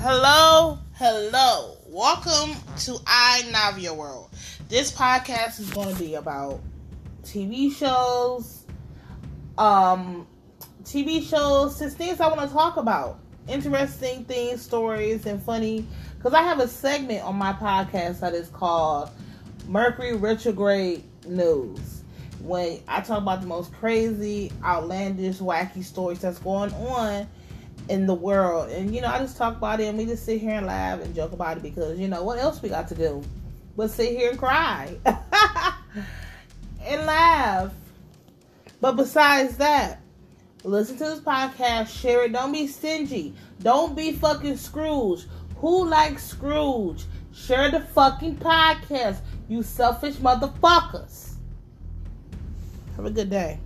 Hello, hello. Welcome to I Navia World. This podcast is going to be about TV shows, um, TV shows, just things I want to talk about, interesting things, stories, and funny. Because I have a segment on my podcast that is called Mercury Retrograde News. When I talk about the most crazy, outlandish, wacky stories that's going on in the world. And you know, I just talk about it and we just sit here and laugh and joke about it because you know what else we got to do but sit here and cry and laugh. But besides that, listen to this podcast, share it. Don't be stingy. Don't be fucking Scrooge. Who likes Scrooge? Share the fucking podcast, you selfish motherfuckers. Have a good day.